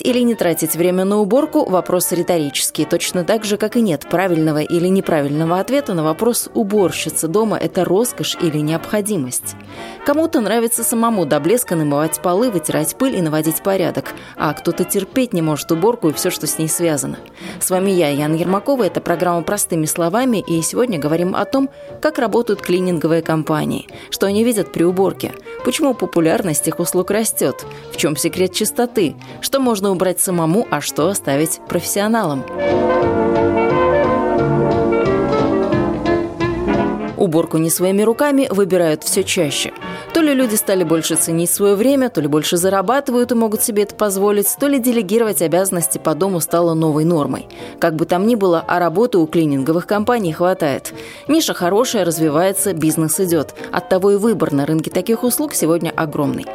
Тратить или не тратить время на уборку – вопрос риторический. Точно так же, как и нет правильного или неправильного ответа на вопрос «уборщица дома – это роскошь или необходимость?». Кому-то нравится самому до блеска намывать полы, вытирать пыль и наводить порядок, а кто-то терпеть не может уборку и все, что с ней связано. С вами я, Яна Ермакова, это программа «Простыми словами», и сегодня говорим о том, как работают клининговые компании, что они видят при уборке, почему популярность их услуг растет, в чем секрет чистоты, что можно убрать самому, а что оставить профессионалам. Уборку не своими руками выбирают все чаще. То ли люди стали больше ценить свое время, то ли больше зарабатывают и могут себе это позволить, то ли делегировать обязанности по дому стало новой нормой. Как бы там ни было, а работы у клининговых компаний хватает. Ниша хорошая, развивается, бизнес идет. Оттого и выбор на рынке таких услуг сегодня огромный.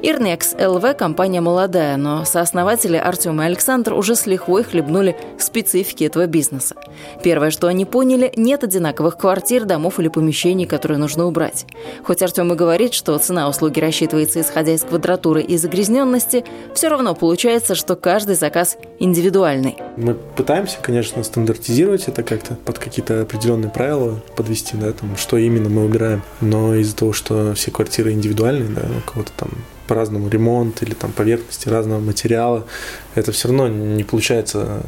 Ирнекс ЛВ – компания молодая, но сооснователи Артем и Александр уже с лихвой хлебнули специфики этого бизнеса. Первое, что они поняли – нет одинаковых квартир, домов или помещений, которые нужно убрать. Хоть Артем и говорит, что цена услуги рассчитывается исходя из квадратуры и загрязненности, все равно получается, что каждый заказ индивидуальный. Мы пытаемся, конечно, стандартизировать это как-то под какие-то определенные правила подвести, да, там, что именно мы убираем. Но из-за того, что все квартиры индивидуальные, да, у кого-то там по-разному ремонт или там поверхности разного материала, это все равно не получается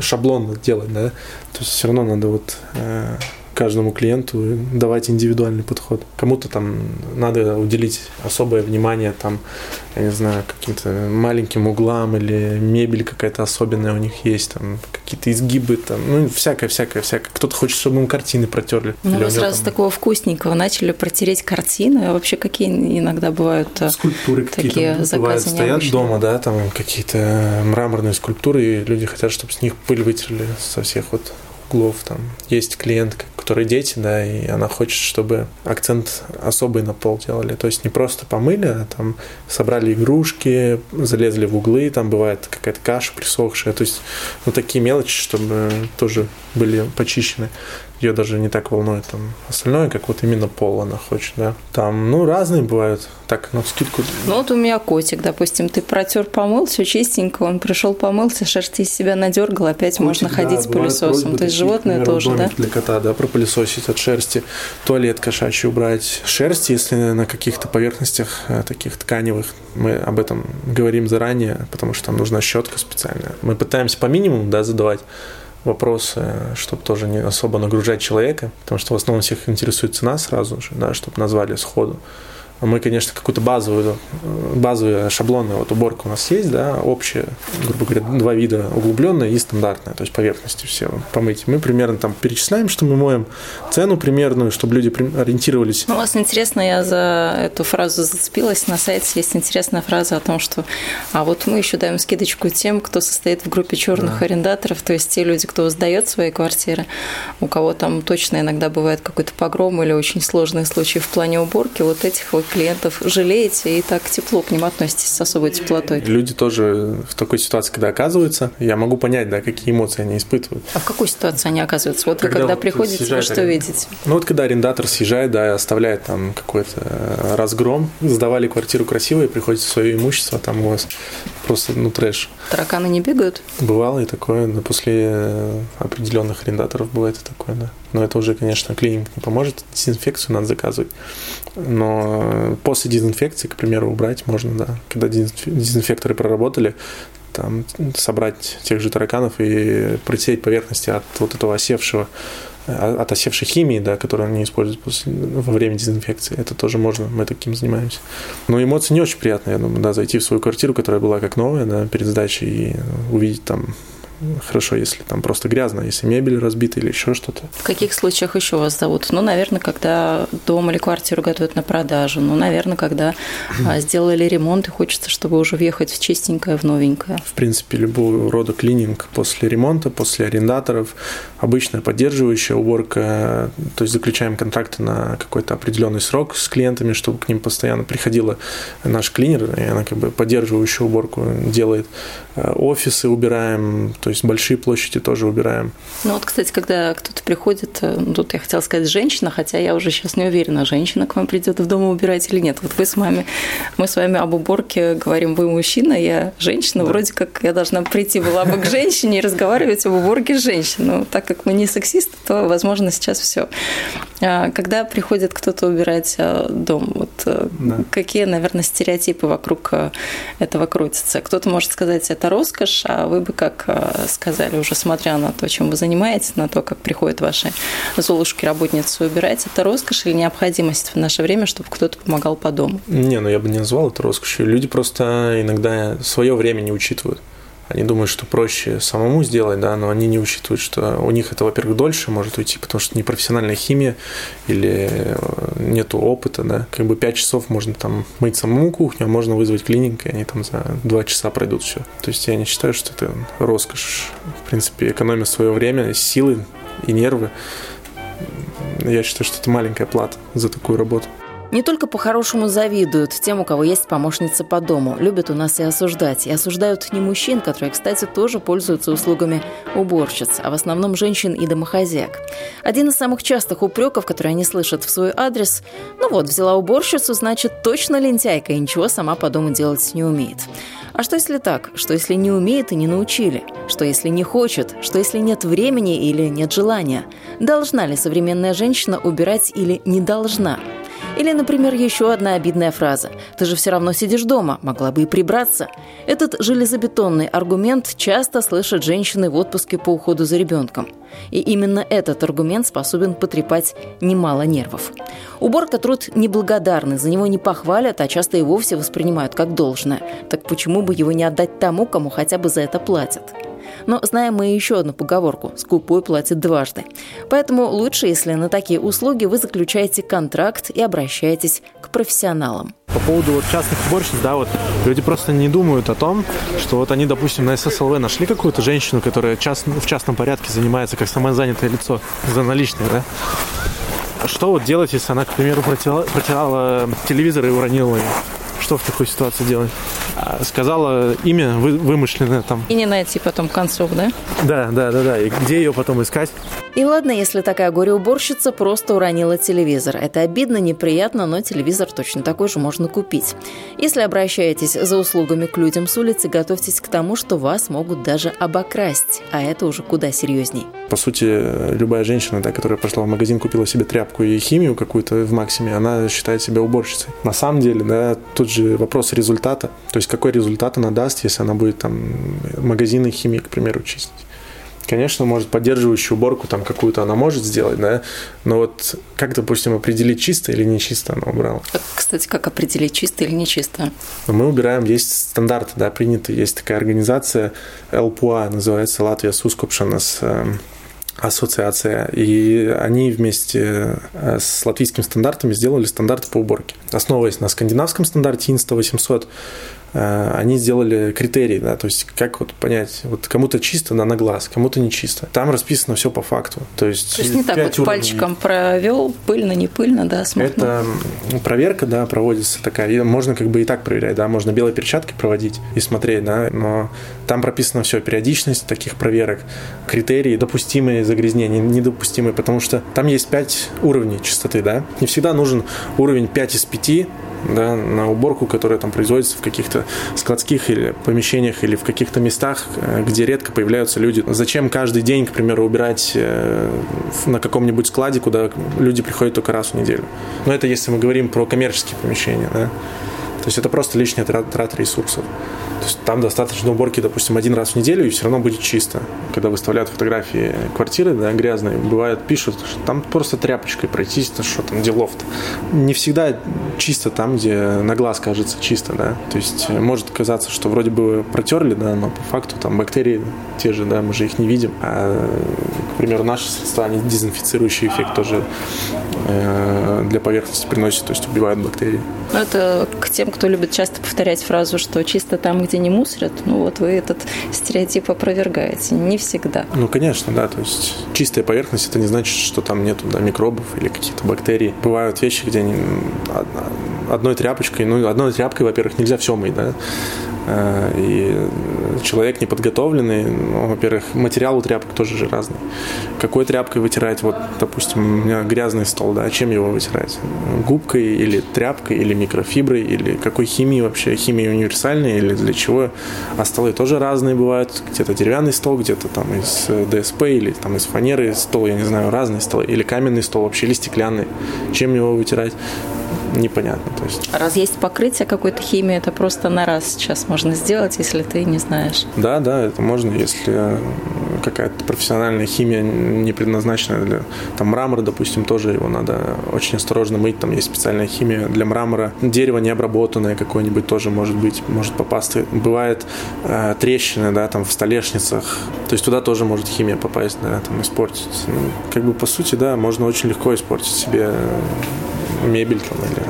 шаблонно делать, да, то есть все равно надо вот э, каждому клиенту давать индивидуальный подход. Кому-то там надо уделить особое внимание, там, я не знаю, каким-то маленьким углам или мебель какая-то особенная у них есть, там, какие-то изгибы, там, ну, всякое, всякое, всякое. Кто-то хочет, чтобы ему картины протерли. Ну, вы сразу там... такого вкусненького начали протереть картины. А вообще какие иногда бывают э, скульптуры какие-то бывают, стоят необычные. дома, да, там какие-то мраморные скульптуры, и люди хотят, чтобы с них пыль вытерли со всех вот углов. Там есть клиент, которой дети, да, и она хочет, чтобы акцент особый на пол делали. То есть не просто помыли, а там собрали игрушки, залезли в углы, там бывает какая-то каша присохшая. То есть ну, такие мелочи, чтобы тоже были почищены ее даже не так волнует там остальное, как вот именно пол она хочет, да. Там, ну, разные бывают, так, на скидку. Ну, вот у меня котик, допустим, ты протер, помыл, все чистенько, он пришел, помылся, шерсть из себя надергал, опять котик, можно ходить да, с пылесосом. То есть животное тоже, да? для кота, да, пропылесосить от шерсти, туалет кошачий убрать. Шерсть, если на каких-то поверхностях э, таких тканевых, мы об этом говорим заранее, потому что там нужна щетка специальная. Мы пытаемся по минимуму, да, задавать вопросы, чтобы тоже не особо нагружать человека, потому что в основном всех интересует цена сразу же, да, чтобы назвали сходу. Мы, конечно, какую-то базовую, базовую шаблонную вот уборку у нас есть, да, общая, грубо говоря, два вида, углубленная и стандартная, то есть поверхности все помыть. Мы примерно там перечисляем, что мы моем, цену примерную, чтобы люди ориентировались. Ну, у вас интересно, я за эту фразу зацепилась, на сайте есть интересная фраза о том, что а вот мы еще даем скидочку тем, кто состоит в группе черных да. арендаторов, то есть те люди, кто сдает свои квартиры, у кого там точно иногда бывает какой-то погром или очень сложные случаи в плане уборки, вот этих вот клиентов жалеете и так тепло к ним относитесь с особой теплотой. Люди тоже в такой ситуации, когда оказываются, я могу понять, да, какие эмоции они испытывают. А в какой ситуации они оказываются? Вот когда вы когда вот приходите, вы что видите? Ну вот когда арендатор съезжает, да, и оставляет там какой-то э, разгром, сдавали квартиру красиво и приходится свое имущество, там у вас просто, ну, трэш. Тараканы не бегают? Бывало и такое, но после э, определенных арендаторов бывает и такое, да. Но это уже, конечно, клининг не поможет, дезинфекцию надо заказывать. Но после дезинфекции, к примеру, убрать можно, да. Когда дезинфекторы проработали, там, собрать тех же тараканов и протереть поверхности от вот этого осевшего от осевшей химии, да, которую они используют после, во время дезинфекции. Это тоже можно, мы таким занимаемся. Но эмоции не очень приятные, я думаю, да, зайти в свою квартиру, которая была как новая, да, перед сдачей, и увидеть там Хорошо, если там просто грязно, если мебель разбита или еще что-то. В каких случаях еще вас зовут? Ну, наверное, когда дом или квартиру готовят на продажу. Ну, наверное, когда а, сделали ремонт и хочется, чтобы уже въехать в чистенькое, в новенькое. В принципе, любого рода клининг после ремонта, после арендаторов, обычная поддерживающая уборка, то есть заключаем контракты на какой-то определенный срок с клиентами, чтобы к ним постоянно приходила наш клинер, и она как бы поддерживающую уборку делает. Э, офисы убираем, то есть большие площади тоже убираем. Ну вот, кстати, когда кто-то приходит, э, ну, тут я хотела сказать женщина, хотя я уже сейчас не уверена, женщина к вам придет в дом убирать или нет. Вот вы с вами, мы с вами об уборке говорим, вы мужчина, я женщина, да. вроде как я должна прийти была бы к женщине и разговаривать об уборке с женщиной. Но так как мы не сексисты, то, возможно, сейчас все. А когда приходит кто-то убирать э, дом, вот да. какие, наверное, стереотипы вокруг этого крутятся? Кто-то может сказать, это роскошь, а вы бы как э, сказали, уже смотря на то, чем вы занимаетесь, на то, как приходят ваши золушки, работницы убирать, это роскошь или необходимость в наше время, чтобы кто-то помогал по дому? Не, ну я бы не назвал это роскошью. Люди просто иногда свое время не учитывают. Они думают, что проще самому сделать, да, но они не учитывают, что у них это, во-первых, дольше может уйти, потому что непрофессиональная химия или э, нету опыта, да. Как бы 5 часов можно там мыть самому кухню, а можно вызвать клиник, и они там за 2 часа пройдут все. То есть я не считаю, что это роскошь. В принципе, экономия свое время, силы и нервы. Я считаю, что это маленькая плата за такую работу. Не только по-хорошему завидуют тем, у кого есть помощница по дому. Любят у нас и осуждать. И осуждают не мужчин, которые, кстати, тоже пользуются услугами уборщиц, а в основном женщин и домохозяек. Один из самых частых упреков, которые они слышат в свой адрес – ну вот, взяла уборщицу, значит, точно лентяйка и ничего сама по дому делать не умеет. А что если так? Что если не умеет и не научили? Что если не хочет? Что если нет времени или нет желания? Должна ли современная женщина убирать или не должна? Или, например, еще одна обидная фраза «Ты же все равно сидишь дома, могла бы и прибраться». Этот железобетонный аргумент часто слышат женщины в отпуске по уходу за ребенком. И именно этот аргумент способен потрепать немало нервов. Уборка – труд неблагодарный, за него не похвалят, а часто и вовсе воспринимают как должное. Так почему бы его не отдать тому, кому хотя бы за это платят? Но знаем мы еще одну поговорку – скупой платит дважды. Поэтому лучше, если на такие услуги вы заключаете контракт и обращаетесь к профессионалам. По поводу вот частных уборщиц, да, вот люди просто не думают о том, что вот они, допустим, на ССЛВ нашли какую-то женщину, которая част, в частном порядке занимается как самозанятое лицо за наличные, да, что вот делать, если она, к примеру, протирала, протирала телевизор и уронила его? Что в такой ситуации делать? А, сказала имя вы, вымышленное там. И не найти потом концов, да? Да, да, да, да. И где ее потом искать? И ладно, если такая горе-уборщица просто уронила телевизор. Это обидно, неприятно, но телевизор точно такой же можно купить. Если обращаетесь за услугами к людям с улицы, готовьтесь к тому, что вас могут даже обокрасть. А это уже куда серьезней. По сути, любая женщина, да, которая пошла в магазин, купила себе тряпку и химию какую-то в максиме, она считает себя уборщицей. На самом деле, да, тут же вопрос результата. То есть какой результат она даст, если она будет там магазины химии, к примеру, чистить. Конечно, может, поддерживающую уборку там какую-то она может сделать, да, но вот как, допустим, определить, чисто или не чисто она убрала? Кстати, как определить, чисто или не чисто? Мы убираем, есть стандарты, да, принятые, есть такая организация ЛПУА, называется Латвия Сускопшанас, эм, ассоциация, и они вместе э, с латвийскими стандартами сделали стандарты по уборке. Основываясь на скандинавском стандарте INSTA 800, Э, они сделали критерии, да, то есть как вот понять, вот кому-то чисто да, на глаз, кому-то не чисто. Там расписано все по факту. То есть, то есть не так вот уровней. пальчиком провел, пыльно, не пыльно, да, смотрю. Это проверка, да, проводится такая. Можно как бы и так проверять, да, можно белой перчаткой проводить и смотреть, да, но там прописано все, периодичность таких проверок, критерии, допустимые загрязнения, недопустимые, потому что там есть пять уровней чистоты, да. Не всегда нужен уровень 5 из 5, да, на уборку, которая там производится в каких-то складских или помещениях или в каких-то местах, э, где редко появляются люди. Зачем каждый день, к примеру, убирать э, на каком-нибудь складе, куда люди приходят только раз в неделю? Но это если мы говорим про коммерческие помещения, да. Есть это просто лишняя трата ресурсов. То есть там достаточно уборки, допустим, один раз в неделю, и все равно будет чисто. Когда выставляют фотографии квартиры да, грязные, бывает, пишут, что там просто тряпочкой пройтись, ну что там, где лофт. Не всегда чисто там, где на глаз кажется чисто, да. То есть может казаться, что вроде бы протерли, да, но по факту там бактерии те же, да, мы же их не видим. А, к примеру, наши средства, они дезинфицирующий эффект тоже э, для поверхности приносят, то есть убивают бактерии. Ну, это к тем, кто любит часто повторять фразу, что чисто там, где не мусорят, ну вот вы этот стереотип опровергаете. Не всегда. Ну, конечно, да. То есть чистая поверхность, это не значит, что там нету да, микробов или каких-то бактерий. Бывают вещи, где они одной тряпочкой, ну, одной тряпкой, во-первых, нельзя все мыть, да, Э, и человек неподготовленный, ну, во-первых, материал у тряпок тоже же разный. Какой тряпкой вытирать? Вот, допустим, у меня грязный стол, да, чем его вытирать? Губкой или тряпкой, или микрофиброй, или какой химией вообще? Химия универсальная или для чего? А столы тоже разные бывают. Где-то деревянный стол, где-то там из ДСП или там из фанеры стол, я не знаю, разные столы. Или каменный стол вообще, или стеклянный. Чем его вытирать? непонятно. То есть. Раз есть покрытие какой-то химии, это просто на раз сейчас можно сделать, если ты не знаешь. Да, да, это можно, если какая-то профессиональная химия не предназначена для там мрамора, допустим, тоже его надо очень осторожно мыть. Там есть специальная химия для мрамора. Дерево необработанное какое-нибудь тоже может быть, может попасть. Бывает э, трещины, да, там в столешницах. То есть туда тоже может химия попасть, да, там испортить. Ну, как бы по сути, да, можно очень легко испортить себе мебель там, или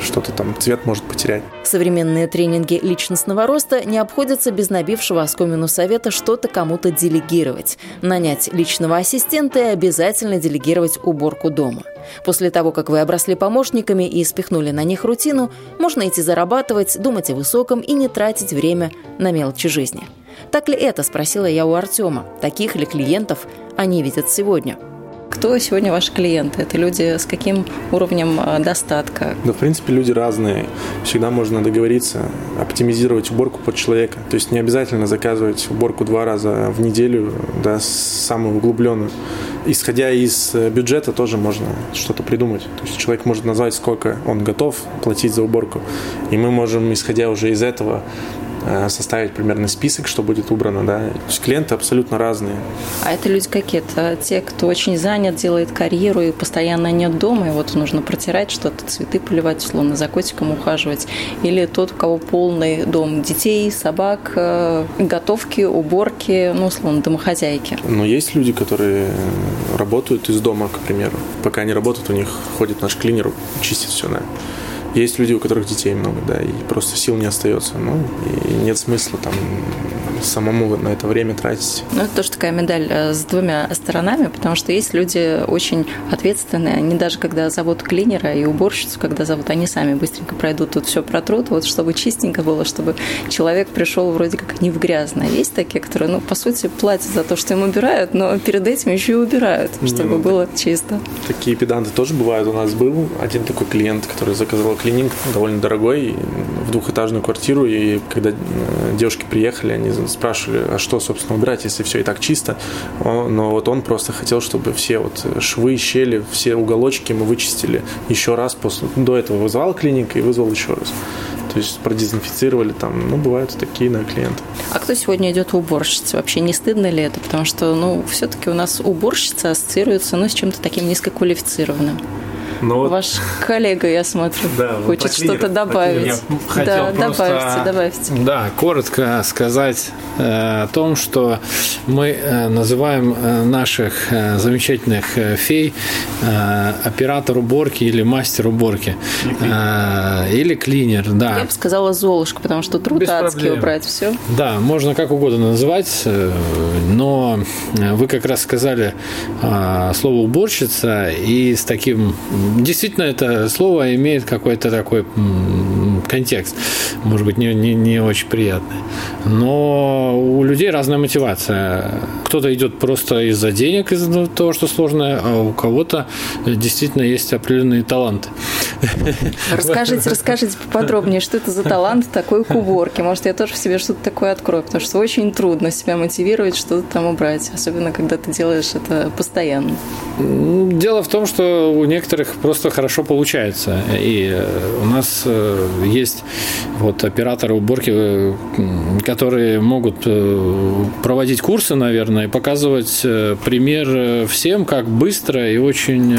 что-то там, цвет может потерять. Современные тренинги личностного роста не обходятся без набившего оскомину совета что-то кому-то делегировать. Нанять личного ассистента и обязательно делегировать уборку дома. После того, как вы обросли помощниками и спихнули на них рутину, можно идти зарабатывать, думать о высоком и не тратить время на мелочи жизни. Так ли это, спросила я у Артема. Таких ли клиентов они видят сегодня? Кто сегодня ваши клиенты? Это люди с каким уровнем э, достатка? Да, в принципе, люди разные. Всегда можно договориться, оптимизировать уборку под человека. То есть не обязательно заказывать уборку два раза в неделю, да, самую углубленную. Исходя из э, бюджета тоже можно что-то придумать. То есть человек может назвать, сколько он готов платить за уборку. И мы можем, исходя уже из этого, составить примерный список, что будет убрано, да. То есть клиенты абсолютно разные. А это люди какие? Это те, кто очень занят, делает карьеру и постоянно нет дома, и вот нужно протирать что-то, цветы поливать, условно, за котиком ухаживать. Или тот, у кого полный дом детей, собак, э, готовки, уборки, ну, условно, домохозяйки. Но есть люди, которые работают из дома, к примеру. Пока они работают, у них ходит наш клинер, чистит все, да. Есть люди, у которых детей много, да, и просто сил не остается. Ну, и нет смысла там самому на это время тратить. Ну, это тоже такая медаль э, с двумя сторонами, потому что есть люди очень ответственные. Они даже когда зовут клинера и уборщицу, когда зовут, они сами быстренько пройдут тут все протрут, вот чтобы чистенько было, чтобы человек пришел вроде как не в грязное. Есть такие, которые, ну, по сути, платят за то, что им убирают, но перед этим еще и убирают, чтобы ну, было чисто. Такие педанты тоже бывают. У нас был один такой клиент, который заказал клининг довольно дорогой в двухэтажную квартиру, и когда э, девушки приехали, они спрашивали, а что, собственно, убирать, если все и так чисто. Но вот он просто хотел, чтобы все вот швы, щели, все уголочки мы вычистили еще раз. После, до этого вызывал клиника и вызвал еще раз. То есть продезинфицировали там, ну, бывают такие на клиенты. А кто сегодня идет в уборщице? Вообще не стыдно ли это? Потому что, ну, все-таки у нас уборщица ассоциируется, ну, с чем-то таким низкоквалифицированным. Но ну Ваш коллега, я смотрю, да, хочет что-то добавить. Я хотел да, просто, добавьте, добавьте. Да, коротко сказать э, о том, что мы э, называем э, наших э, замечательных э, фей э, оператор уборки или мастер уборки. Э, или клинер, да. Я бы сказала Золушка, потому что труд Без адский проблем. убрать все. Да, можно как угодно называть, э, но вы как раз сказали э, слово уборщица и с таким действительно это слово имеет какой-то такой контекст, может быть, не, не, не очень приятный. Но у людей разная мотивация. Кто-то идет просто из-за денег, из-за того, что сложное, а у кого-то действительно есть определенные таланты. Расскажите, расскажите поподробнее, что это за талант такой к уборке. Может, я тоже в себе что-то такое открою, потому что очень трудно себя мотивировать, что-то там убрать, особенно когда ты делаешь это постоянно. Дело в том, что у некоторых просто хорошо получается. И у нас э, есть вот операторы уборки, которые могут проводить курсы, наверное, и показывать пример всем, как быстро и очень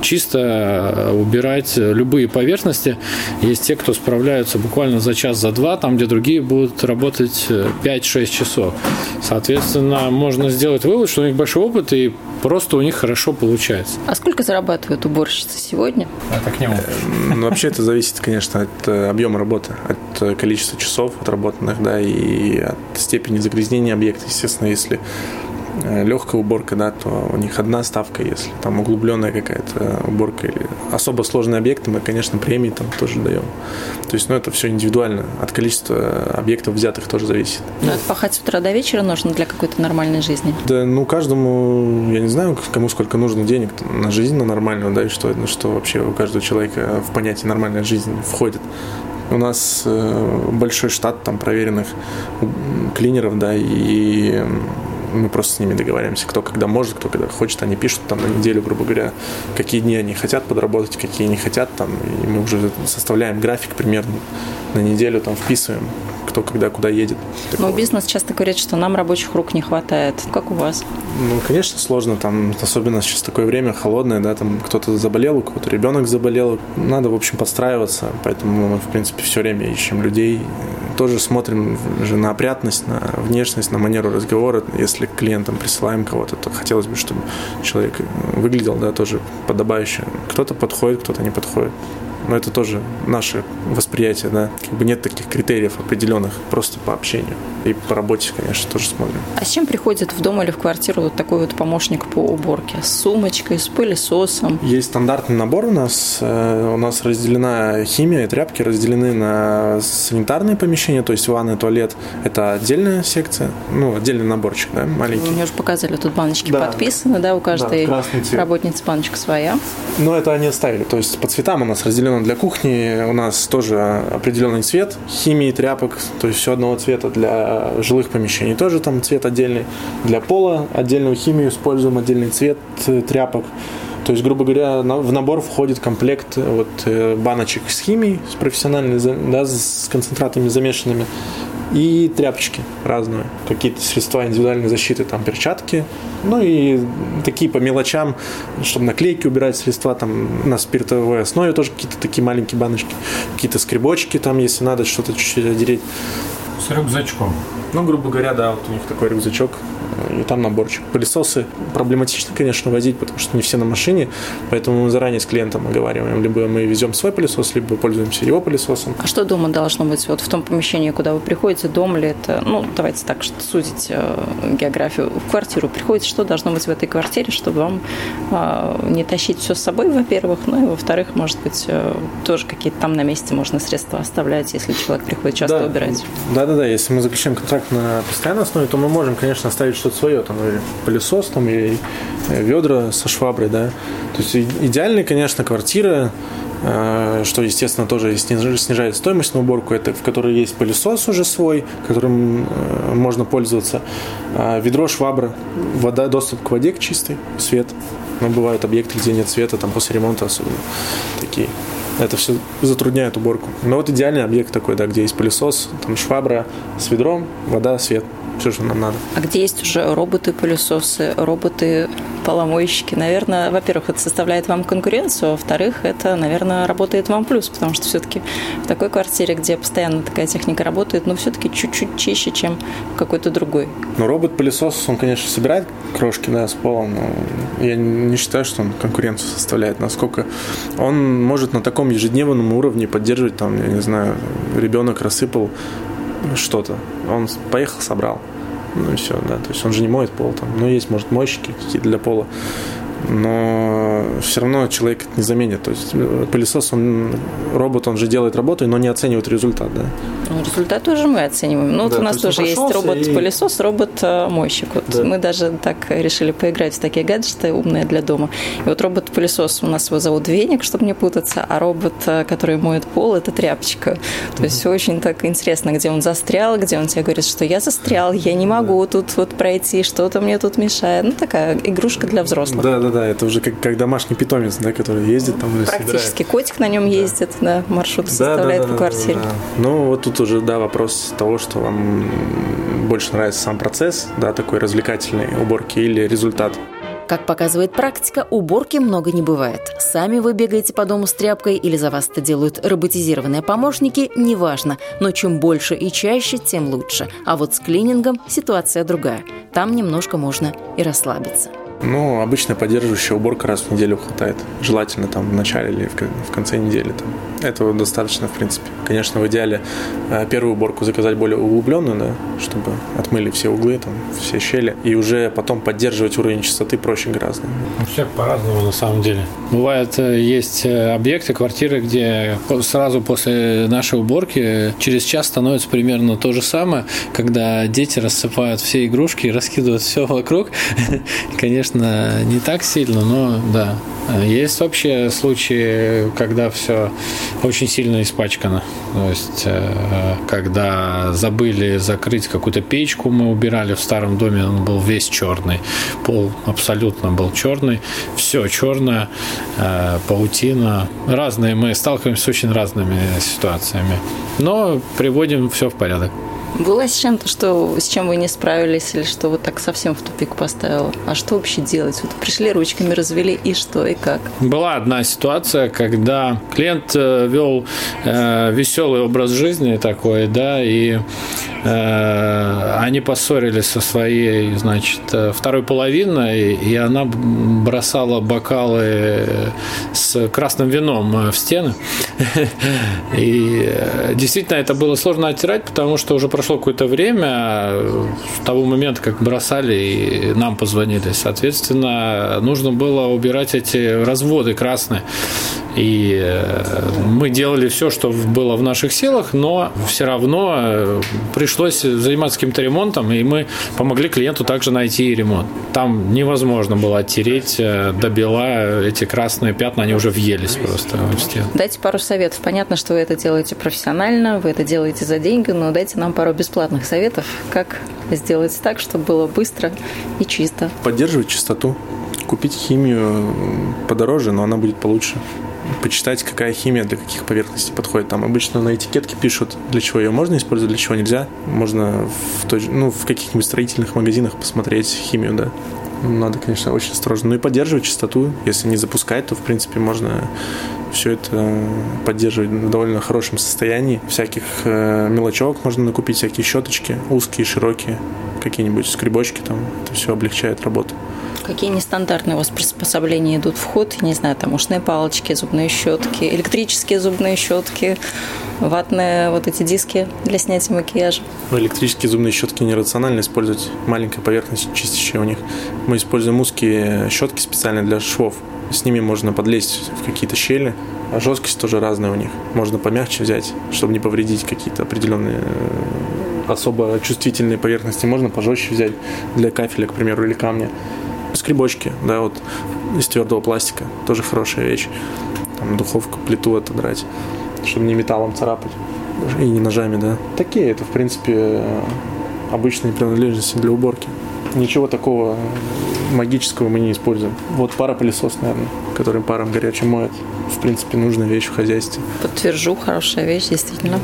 чисто убирать любые поверхности. Есть те, кто справляются буквально за час, за два, там, где другие будут работать 5-6 часов. Соответственно, можно сделать вывод, что у них большой опыт и просто у них хорошо получается. А сколько зарабатывает уборщица сегодня? Это к нему. Э, ну, вообще это зависит, конечно, от э, объема работы, от э, количества часов отработанных, да, и от степени загрязнения объекта. Естественно, если легкая уборка, да, то у них одна ставка, если там углубленная какая-то уборка или особо сложные объекты, мы, конечно, премии там тоже даем. То есть, ну, это все индивидуально, от количества объектов взятых тоже зависит. Но это пахать с утра до вечера нужно для какой-то нормальной жизни? Да, ну, каждому, я не знаю, кому сколько нужно денег на жизнь, на нормальную, да, и что, что вообще у каждого человека в понятие нормальная жизнь входит. У нас э, большой штат там проверенных клинеров, да, и мы просто с ними договариваемся, кто когда может, кто когда хочет, они пишут там на неделю, грубо говоря, какие дни они хотят подработать, какие не хотят, там, и мы уже составляем график примерно на неделю, там, вписываем, кто когда куда едет. Но бизнес часто говорит, что нам рабочих рук не хватает. Как у вас? Ну, конечно, сложно, там, особенно сейчас такое время холодное, да, там кто-то заболел, у кого-то ребенок заболел, надо, в общем, подстраиваться, поэтому мы, в принципе, все время ищем людей, тоже смотрим же на опрятность, на внешность, на манеру разговора. Если к клиентам присылаем кого-то, то хотелось бы, чтобы человек выглядел, да, тоже подобающе. Кто-то подходит, кто-то не подходит но это тоже наше восприятие, да, как бы нет таких критериев определенных, просто по общению. И по работе, конечно, тоже смотрим. А с чем приходит в дом или в квартиру вот такой вот помощник по уборке? С сумочкой, с пылесосом? Есть стандартный набор у нас. Э, у нас разделена химия и тряпки разделены на санитарные помещения, то есть ванны, туалет. Это отдельная секция, ну, отдельный наборчик, да, маленький. Мне уже показали, тут баночки да. подписаны, да, у каждой да, работницы баночка своя. Но это они оставили, то есть по цветам у нас разделено для кухни у нас тоже определенный цвет химии тряпок, то есть все одного цвета для жилых помещений. Тоже там цвет отдельный. Для пола отдельную химию используем, отдельный цвет э, тряпок. То есть, грубо говоря, в набор входит комплект вот э, баночек с химией, с профессиональной, да, с концентратами замешанными и тряпочки разные, какие-то средства индивидуальной защиты, там перчатки, ну и такие по мелочам, чтобы наклейки убирать, средства там на спиртовой основе тоже какие-то такие маленькие баночки, какие-то скребочки там, если надо что-то чуть-чуть одереть. С рюкзачком. Ну, грубо говоря, да, вот у них такой рюкзачок и там наборчик. Пылесосы проблематично, конечно, возить, потому что не все на машине, поэтому мы заранее с клиентом оговариваем, либо мы везем свой пылесос, либо пользуемся его пылесосом. А что дома должно быть? Вот в том помещении, куда вы приходите, дом ли это, ну, давайте так, что сузить э, географию, в квартиру приходите, что должно быть в этой квартире, чтобы вам э, не тащить все с собой, во-первых, ну и во-вторых, может быть, э, тоже какие-то там на месте можно средства оставлять, если человек приходит часто да. убирать. Да-да-да, если мы заключаем контракт на постоянной основе, то мы можем, конечно, оставить что-то свое, там, или пылесос, там, или э, ведра со шваброй, да. То есть идеальная, конечно, квартира, э, что, естественно, тоже снижает стоимость на уборку, это в которой есть пылесос уже свой, которым э, можно пользоваться, а ведро, швабра, вода, доступ к воде, к чистой, свет. Но бывают объекты, где нет света, там после ремонта особенно такие. Это все затрудняет уборку. Но вот идеальный объект такой, да, где есть пылесос, там швабра с ведром, вода, свет все, что нам надо. А где есть уже роботы-пылесосы, роботы-поломойщики? Наверное, во-первых, это составляет вам конкуренцию, а во-вторых, это, наверное, работает вам плюс, потому что все-таки в такой квартире, где постоянно такая техника работает, ну, все-таки чуть-чуть чище, чем какой-то другой. Ну, робот-пылесос, он, конечно, собирает крошки, да, с пола, но я не считаю, что он конкуренцию составляет. Насколько он может на таком ежедневном уровне поддерживать, там, я не знаю, ребенок рассыпал что-то. Он поехал, собрал. Ну и все, да. То есть он же не моет пол там. Ну, есть, может, мойщики для пола. Но все равно человек это не заменит. То есть э, пылесос, он, робот, он же делает работу, но не оценивает результат, да. Ну, результат тоже мы оцениваем. Ну, да, вот у нас то тоже есть робот-пылесос, и... робот-мойщик. Вот да. мы даже так решили поиграть в такие гаджеты умные для дома. И вот робот-пылесос, у нас его зовут Веник, чтобы не путаться, а робот, э, который моет пол, это тряпочка. То mm-hmm. есть очень так интересно, где он застрял, где он тебе говорит, что я застрял, я не могу да. тут вот пройти, что-то мне тут мешает. Ну, такая игрушка для взрослых. Да-да-да, это уже как, как домашний питомец, да, который ездит там. Практически котик на нем да. ездит, да, маршрут да, составляет да, да, по квартире. Да, да, да. Ну, вот тут уже, да, вопрос того, что вам больше нравится сам процесс, да, такой развлекательной уборки или результат. Как показывает практика, уборки много не бывает. Сами вы бегаете по дому с тряпкой или за вас это делают роботизированные помощники, неважно. Но чем больше и чаще, тем лучше. А вот с клинингом ситуация другая. Там немножко можно и расслабиться. Ну, обычно поддерживающая уборка раз в неделю хватает. Желательно там в начале или в конце недели. Там. Этого достаточно, в принципе. Конечно, в идеале э, первую уборку заказать более углубленную, да, чтобы отмыли все углы, там, все щели. И уже потом поддерживать уровень чистоты проще гораздо. У всех по-разному на самом деле. Бывает, э, есть э, объекты, квартиры, где сразу после нашей уборки через час становится примерно то же самое, когда дети рассыпают все игрушки и раскидывают все вокруг. Конечно, не так сильно, но да. Есть вообще случаи, когда все очень сильно испачкано. То есть, э, когда забыли закрыть какую-то печку, мы убирали в старом доме, он был весь черный. Пол абсолютно был черный. Все черное, э, паутина. Разные, мы сталкиваемся с очень разными ситуациями. Но приводим все в порядок. Было с чем-то, что, с чем вы не справились, или что вот так совсем в тупик поставило? А что вообще делать? Вот пришли, ручками развели, и что, и как? Была одна ситуация, когда клиент э, вел э, веселый образ жизни такой, да, и э, они поссорились со своей, значит, э, второй половиной, и она бросала бокалы с красным вином в стены. И э, действительно это было сложно оттирать, потому что уже прошло какое-то время с того момента, как бросали и нам позвонили. Соответственно, нужно было убирать эти разводы красные. И э, мы делали все, что было в наших силах, но все равно э, пришлось заниматься каким-то ремонтом, и мы помогли клиенту также найти ремонт. Там невозможно было оттереть э, до бела эти красные пятна, они уже въелись просто в стену. Дайте пару советов. Понятно, что вы это делаете профессионально, вы это делаете за деньги, но дайте нам пару бесплатных советов, как сделать так, чтобы было быстро и чисто. Поддерживать чистоту. Купить химию подороже, но она будет получше почитать, какая химия для каких поверхностей подходит. Там обычно на этикетке пишут, для чего ее можно использовать, для чего нельзя. Можно в, той, ну, в каких-нибудь строительных магазинах посмотреть химию, да. Надо, конечно, очень осторожно. Ну и поддерживать чистоту. Если не запускать, то, в принципе, можно все это поддерживать в довольно хорошем состоянии. Всяких э, мелочевок можно накупить, всякие щеточки, узкие, широкие, какие-нибудь скребочки там. Это все облегчает работу. Какие нестандартные у вас приспособления идут в ход? Не знаю, там ушные палочки, зубные щетки, электрические зубные щетки, ватные вот эти диски для снятия макияжа. Ну, электрические зубные щетки нерационально использовать. Маленькая поверхность чистящая у них. Мы используем узкие щетки специально для швов. С ними можно подлезть в какие-то щели. А жесткость тоже разная у них. Можно помягче взять, чтобы не повредить какие-то определенные э, особо чувствительные поверхности. Можно пожестче взять для кафеля, к примеру, или камня скребочки, да, вот из твердого пластика, тоже хорошая вещь. Там духовку, плиту отодрать, чтобы не металлом царапать и не ножами, да. Такие это, в принципе, обычные принадлежности для уборки. Ничего такого магического мы не используем. Вот паропылесос, наверное, который паром горячим моет. В принципе, нужная вещь в хозяйстве. Подтвержу, хорошая вещь, действительно.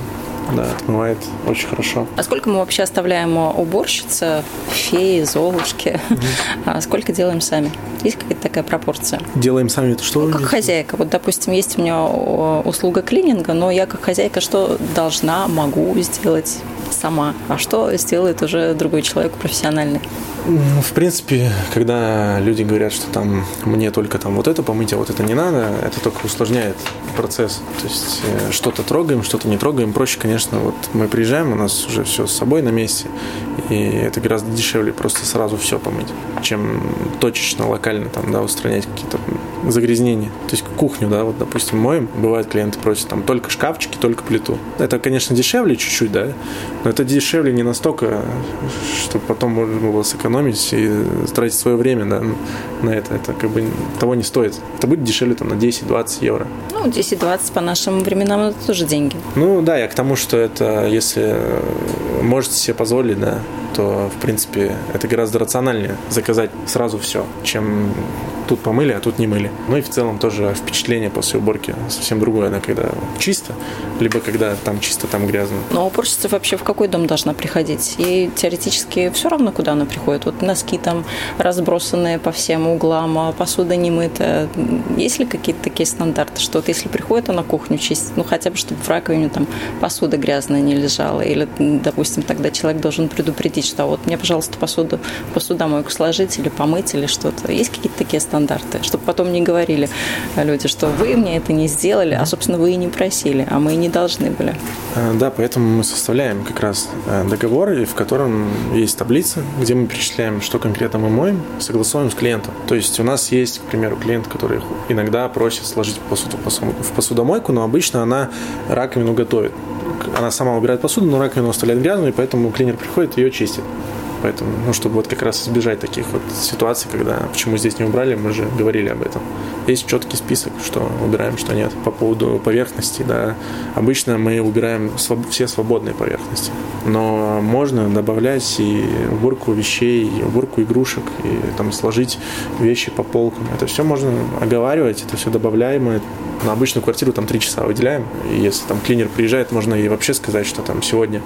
Да, отмывает очень хорошо. А сколько мы вообще оставляем уборщицы, феи, золушки? Mm-hmm. А сколько делаем сами? Есть какая-то такая пропорция? Делаем сами это что? Ну, как хозяйка. Вот, допустим, есть у меня услуга клининга, но я как хозяйка что должна, могу сделать сама, а что сделает уже другой человек профессиональный? Ну, в принципе, когда люди говорят, что там мне только там вот это помыть, а вот это не надо, это только усложняет процесс. То есть э, что-то трогаем, что-то не трогаем. Проще, конечно, вот мы приезжаем, у нас уже все с собой на месте, и это гораздо дешевле просто сразу все помыть, чем точечно, локально там, да, устранять какие-то загрязнения. То есть кухню, да, вот, допустим, моем, бывает клиенты просят там только шкафчики, только плиту. Это, конечно, дешевле чуть-чуть, да, но это дешевле не настолько, чтобы потом можно было сэкономить и тратить свое время да, на это. Это как бы того не стоит. Это будет дешевле там на 10-20 евро. Ну, 10-20 по нашим временам это тоже деньги. Ну да, я к тому, что это если можете себе позволить, да, то, в принципе, это гораздо рациональнее заказать сразу все, чем тут помыли, а тут не мыли. Ну и в целом тоже впечатление после уборки совсем другое, да, когда чисто, либо когда там чисто, там грязно. Но уборщица вообще в какой дом должна приходить? И теоретически все равно, куда она приходит. Вот носки там разбросанные по всем углам, а посуда не мытая. Есть ли какие-то такие стандарты, что вот если приходит она кухню чистить, ну хотя бы, чтобы в раковине там посуда грязная не лежала, или, допустим, тогда человек должен предупредить, что вот мне, пожалуйста, посуду, посудомойку сложить или помыть или что-то. Есть какие-то такие стандарты? Стандарты, чтобы потом не говорили люди, что вы мне это не сделали, а, собственно, вы и не просили, а мы и не должны были. А, да, поэтому мы составляем как раз э, договор, в котором есть таблица, где мы перечисляем, что конкретно мы моем, согласуем с клиентом. То есть у нас есть, к примеру, клиент, который иногда просит сложить посуду в посудомойку, но обычно она раковину готовит. Она сама убирает посуду, но раковину оставляет грязную, и поэтому клинер приходит и ее чистит. Поэтому, ну, чтобы вот как раз избежать таких вот ситуаций, когда почему здесь не убрали, мы же говорили об этом. Есть четкий список, что убираем, что нет. По поводу поверхности, да, обычно мы убираем все свободные поверхности. Но можно добавлять и уборку вещей, и уборку игрушек, и там сложить вещи по полкам. Это все можно оговаривать, это все добавляемое. На обычную квартиру там три часа выделяем. И если там клинер приезжает, можно и вообще сказать, что там сегодня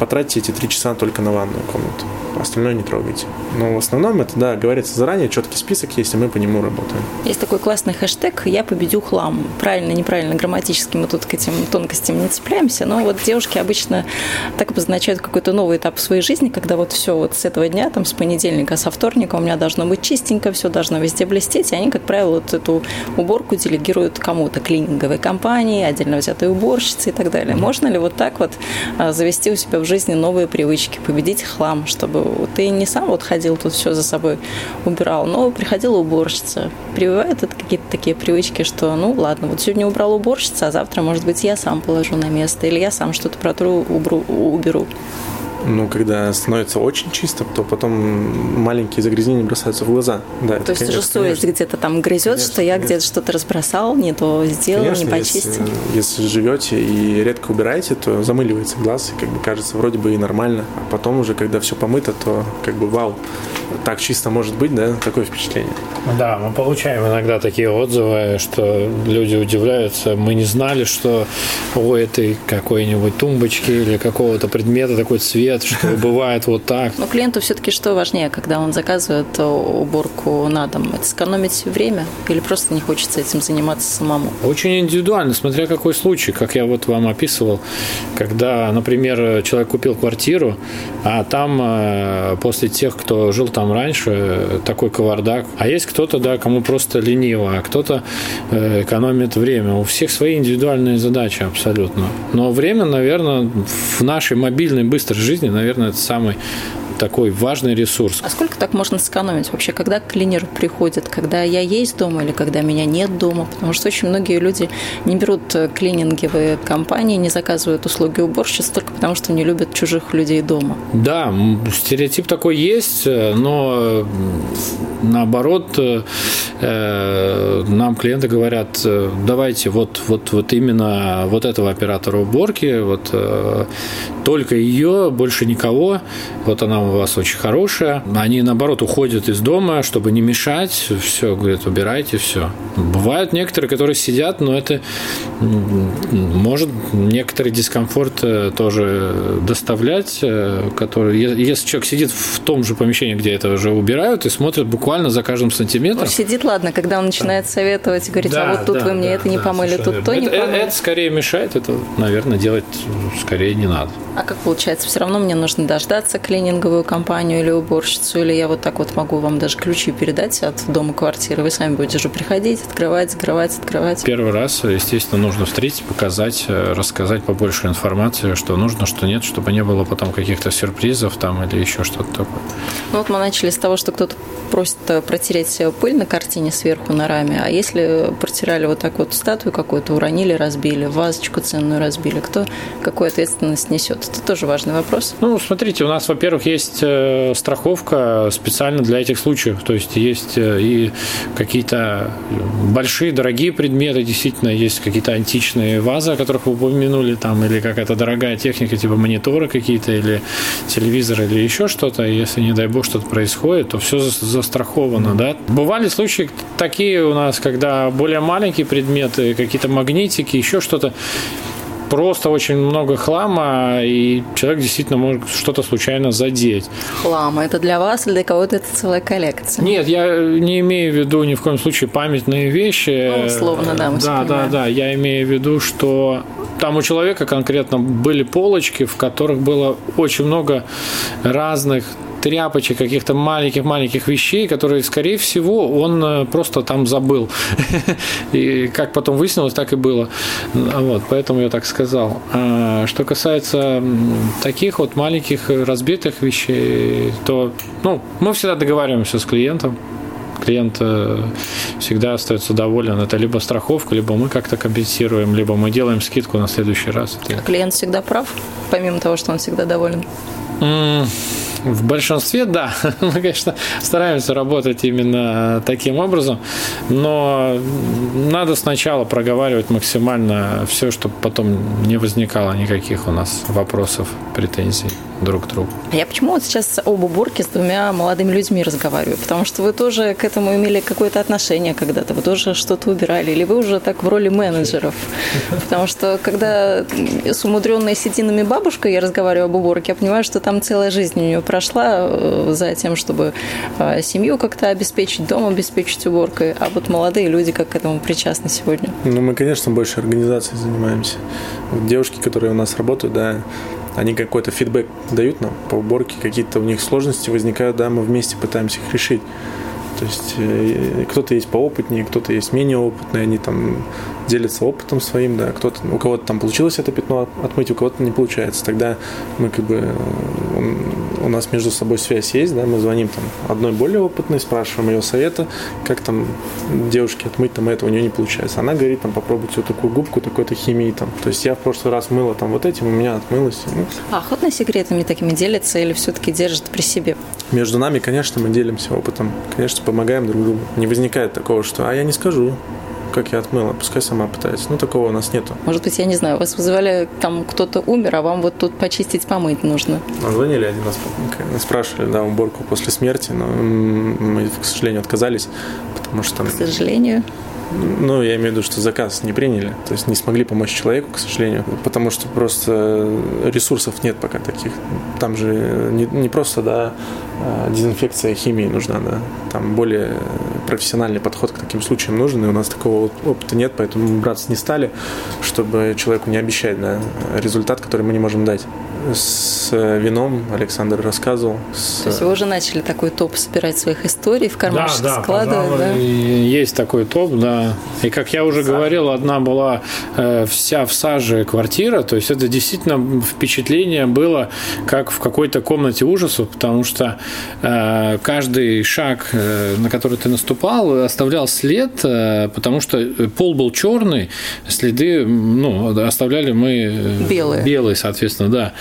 потратьте эти три часа только на ванную комнату остальное не трогайте. Но в основном это, да, говорится заранее, четкий список есть, и мы по нему работаем. Есть такой классный хэштег «Я победю хлам». Правильно, неправильно, грамматически мы тут к этим тонкостям не цепляемся, но вот девушки обычно так обозначают какой-то новый этап в своей жизни, когда вот все вот с этого дня, там, с понедельника, со вторника у меня должно быть чистенько, все должно везде блестеть, и они, как правило, вот эту уборку делегируют кому-то, клининговой компании, отдельно взятой уборщице и так далее. Можно ли вот так вот а, завести у себя в жизни новые привычки, победить хлам, чтобы ты не сам вот ходил тут все за собой убирал, но приходила уборщица. Прививает это какие-то такие привычки, что ну ладно, вот сегодня убрал уборщица, а завтра, может быть, я сам положу на место, или я сам что-то протру, уберу ну, когда становится очень чисто, то потом маленькие загрязнения бросаются в глаза. Да, то есть уже совесть где-то там грызет, конечно, что я где-то что-то разбросал, не то сделал, конечно, не почистил. Если, если живете и редко убираете, то замыливается глаз, и как бы кажется вроде бы и нормально. А потом уже, когда все помыто, то как бы вау, так чисто может быть, да, такое впечатление. Да, мы получаем иногда такие отзывы, что люди удивляются, мы не знали, что у этой какой-нибудь тумбочки или какого-то предмета такой цвет, что бывает вот так. Но клиенту все-таки что важнее, когда он заказывает уборку на дом? Это сэкономить время или просто не хочется этим заниматься самому? Очень индивидуально, смотря какой случай, как я вот вам описывал, когда, например, человек купил квартиру, а там э, после тех, кто жил там там раньше такой кавардак. А есть кто-то, да, кому просто лениво, а кто-то э, экономит время. У всех свои индивидуальные задачи абсолютно. Но время, наверное, в нашей мобильной быстрой жизни, наверное, это самый такой важный ресурс. А сколько так можно сэкономить вообще, когда клинер приходит, когда я есть дома или когда меня нет дома? Потому что очень многие люди не берут э, клининговые компании, не заказывают услуги уборщиц только потому, что не любят чужих людей дома. Да, стереотип такой есть, э, но наоборот, э, нам клиенты говорят, давайте вот, вот, вот именно вот этого оператора уборки, вот только ее, больше никого, вот она у вас очень хорошая. Они, наоборот, уходят из дома, чтобы не мешать. Все, говорят, убирайте, все. Бывают некоторые, которые сидят, но это может некоторый дискомфорт э, тоже доставлять, э, который, если человек сидит в том же помещении, где это уже убирают, и смотрит буквально за каждым сантиметром. Он сидит, ладно, когда он начинает да. советовать и говорить, а да, а вот тут да, вы мне да, это не да, помыли, тут то не это, помыли. Это скорее мешает, это, наверное, делать скорее не надо. А как получается? Все равно мне нужно дождаться клининговую компанию или уборщицу, или я вот так вот могу вам даже ключи передать от дома квартиры. Вы сами будете же приходить, открывать, закрывать, открывать. Первый раз, естественно, нужно встретить, показать, э, рассказать побольше информации, что нужно, что нет, чтобы не было потом каких-то сюрпризов там или еще что-то такое. Ну вот мы начали с того, что кто-то просит э, протереть пыль на картине сверху на раме, а если протирали вот так вот статую какую-то, уронили, разбили, вазочку ценную разбили, кто какую ответственность несет? Это тоже важный вопрос. Ну, смотрите, у нас, во-первых, есть э, страховка специально для этих случаев. То есть есть э, и какие-то большие, дорогие предметы, действительно, есть какие-то античные вазы, о которых вы упомянули, там, или какая-то дорогая техника, типа мониторы какие-то, или телевизор, или еще что-то. Если, не дай бог, что-то происходит, то все застраховано, да. Бывали случаи такие у нас, когда более маленькие предметы, какие-то магнитики, еще что-то, просто очень много хлама, и человек действительно может что-то случайно задеть. Хлама это для вас или для кого-то это целая коллекция? Нет, я не имею в виду ни в коем случае памятные вещи. Ну, условно, да, мы Да, да, да. Я имею в виду, что там у человека конкретно были полочки, в которых было очень много разных тряпочек, каких-то маленьких-маленьких вещей, которые, скорее всего, он э, просто там забыл. И как потом выяснилось, так и было. Вот, поэтому я так сказал. А что касается таких вот маленьких разбитых вещей, то ну, мы всегда договариваемся с клиентом клиент э, всегда остается доволен. Это либо страховка, либо мы как-то компенсируем, либо мы делаем скидку на следующий раз. А клиент всегда прав, помимо того, что он всегда доволен? В большинстве, да. Мы, конечно, стараемся работать именно таким образом, но надо сначала проговаривать максимально все, чтобы потом не возникало никаких у нас вопросов, претензий друг к другу. Я почему вот сейчас об уборке с двумя молодыми людьми разговариваю? Потому что вы тоже к этому имели какое-то отношение когда-то, вы тоже что-то убирали, или вы уже так в роли менеджеров? Потому что когда с умудренной сединами бабушкой я разговариваю об уборке, я понимаю, что там целая жизнь у нее прошла э, за тем, чтобы э, семью как-то обеспечить, дом обеспечить уборкой, а вот молодые люди как к этому причастны сегодня? Ну, мы, конечно, больше организацией занимаемся. Девушки, которые у нас работают, да, они какой-то фидбэк дают нам по уборке, какие-то у них сложности возникают, да, мы вместе пытаемся их решить. То есть э, кто-то есть поопытнее, кто-то есть менее опытный, они там делятся опытом своим, да, кто-то, у кого-то там получилось это пятно отмыть, у кого-то не получается. Тогда мы как бы, у нас между собой связь есть, да, мы звоним там одной более опытной, спрашиваем ее совета, как там девушке отмыть, там этого у нее не получается. Она говорит, там, попробуйте вот такую губку, такой-то химии, там. То есть я в прошлый раз мыла там вот этим, у меня отмылось. Ну. А охотно секретами такими делятся или все-таки держат при себе? Между нами, конечно, мы делимся опытом, конечно, помогаем друг другу. Не возникает такого, что «а я не скажу», как я отмыла, пускай сама пытается. Ну, такого у нас нету. Может быть, я не знаю, вас вызывали, там кто-то умер, а вам вот тут почистить, помыть нужно. Нам звонили один раз, спрашивали, да, уборку после смерти, но мы, к сожалению, отказались, потому что... К сожалению? Ну, я имею в виду, что заказ не приняли, то есть не смогли помочь человеку, к сожалению, потому что просто ресурсов нет пока таких. Там же не, не просто, да, а, дезинфекция химии нужна, да, там более профессиональный подход к таким случаям нужен, и у нас такого опыта нет, поэтому браться не стали, чтобы человеку не обещать, да, результат, который мы не можем дать с вином Александр рассказывал. С... То есть вы уже начали такой топ собирать своих историй в кармашек да, да, складывать, да? Есть такой топ, да. И как я уже Сажа. говорил, одна была э, вся в саже квартира, то есть это действительно впечатление было как в какой-то комнате ужасов, потому что э, каждый шаг, э, на который ты наступал, оставлял след, э, потому что пол был черный, следы, ну, оставляли мы белые, белые соответственно, да.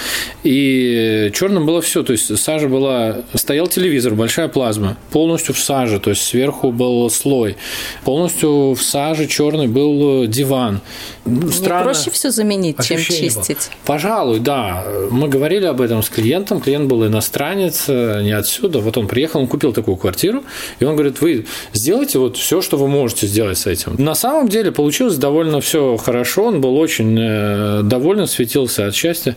И черным было все, то есть сажа была, стоял телевизор, большая плазма, полностью в саже, то есть сверху был слой, полностью в саже черный был диван. Странно. Не проще все заменить, чем чистить. Было. Пожалуй, да. Мы говорили об этом с клиентом, клиент был иностранец, не отсюда, вот он приехал, он купил такую квартиру, и он говорит, вы сделайте вот все, что вы можете сделать с этим. На самом деле получилось довольно все хорошо, он был очень э, доволен, светился от счастья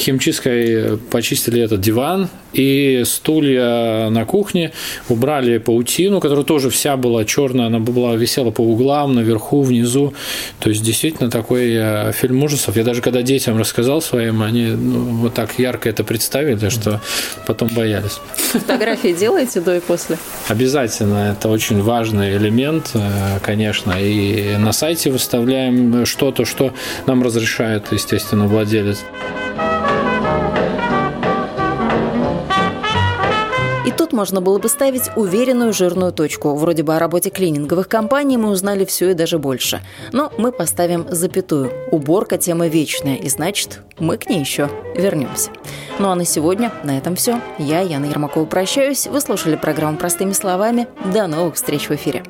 химчисткой почистили этот диван, и стулья на кухне, убрали паутину, которая тоже вся была черная, она была висела по углам, наверху, внизу. То есть действительно такой э, фильм ужасов. Я даже когда детям рассказал своим, они ну, вот так ярко это представили, что потом боялись. Фотографии делаете до и после? Обязательно. Это очень важный элемент, э, конечно. И на сайте выставляем что-то, что нам разрешает, естественно, владелец. Тут можно было бы ставить уверенную жирную точку. Вроде бы о работе клининговых компаний мы узнали все и даже больше. Но мы поставим запятую. Уборка – тема вечная, и значит, мы к ней еще вернемся. Ну а на сегодня на этом все. Я, Яна Ермакова, прощаюсь. Вы слушали программу «Простыми словами». До новых встреч в эфире.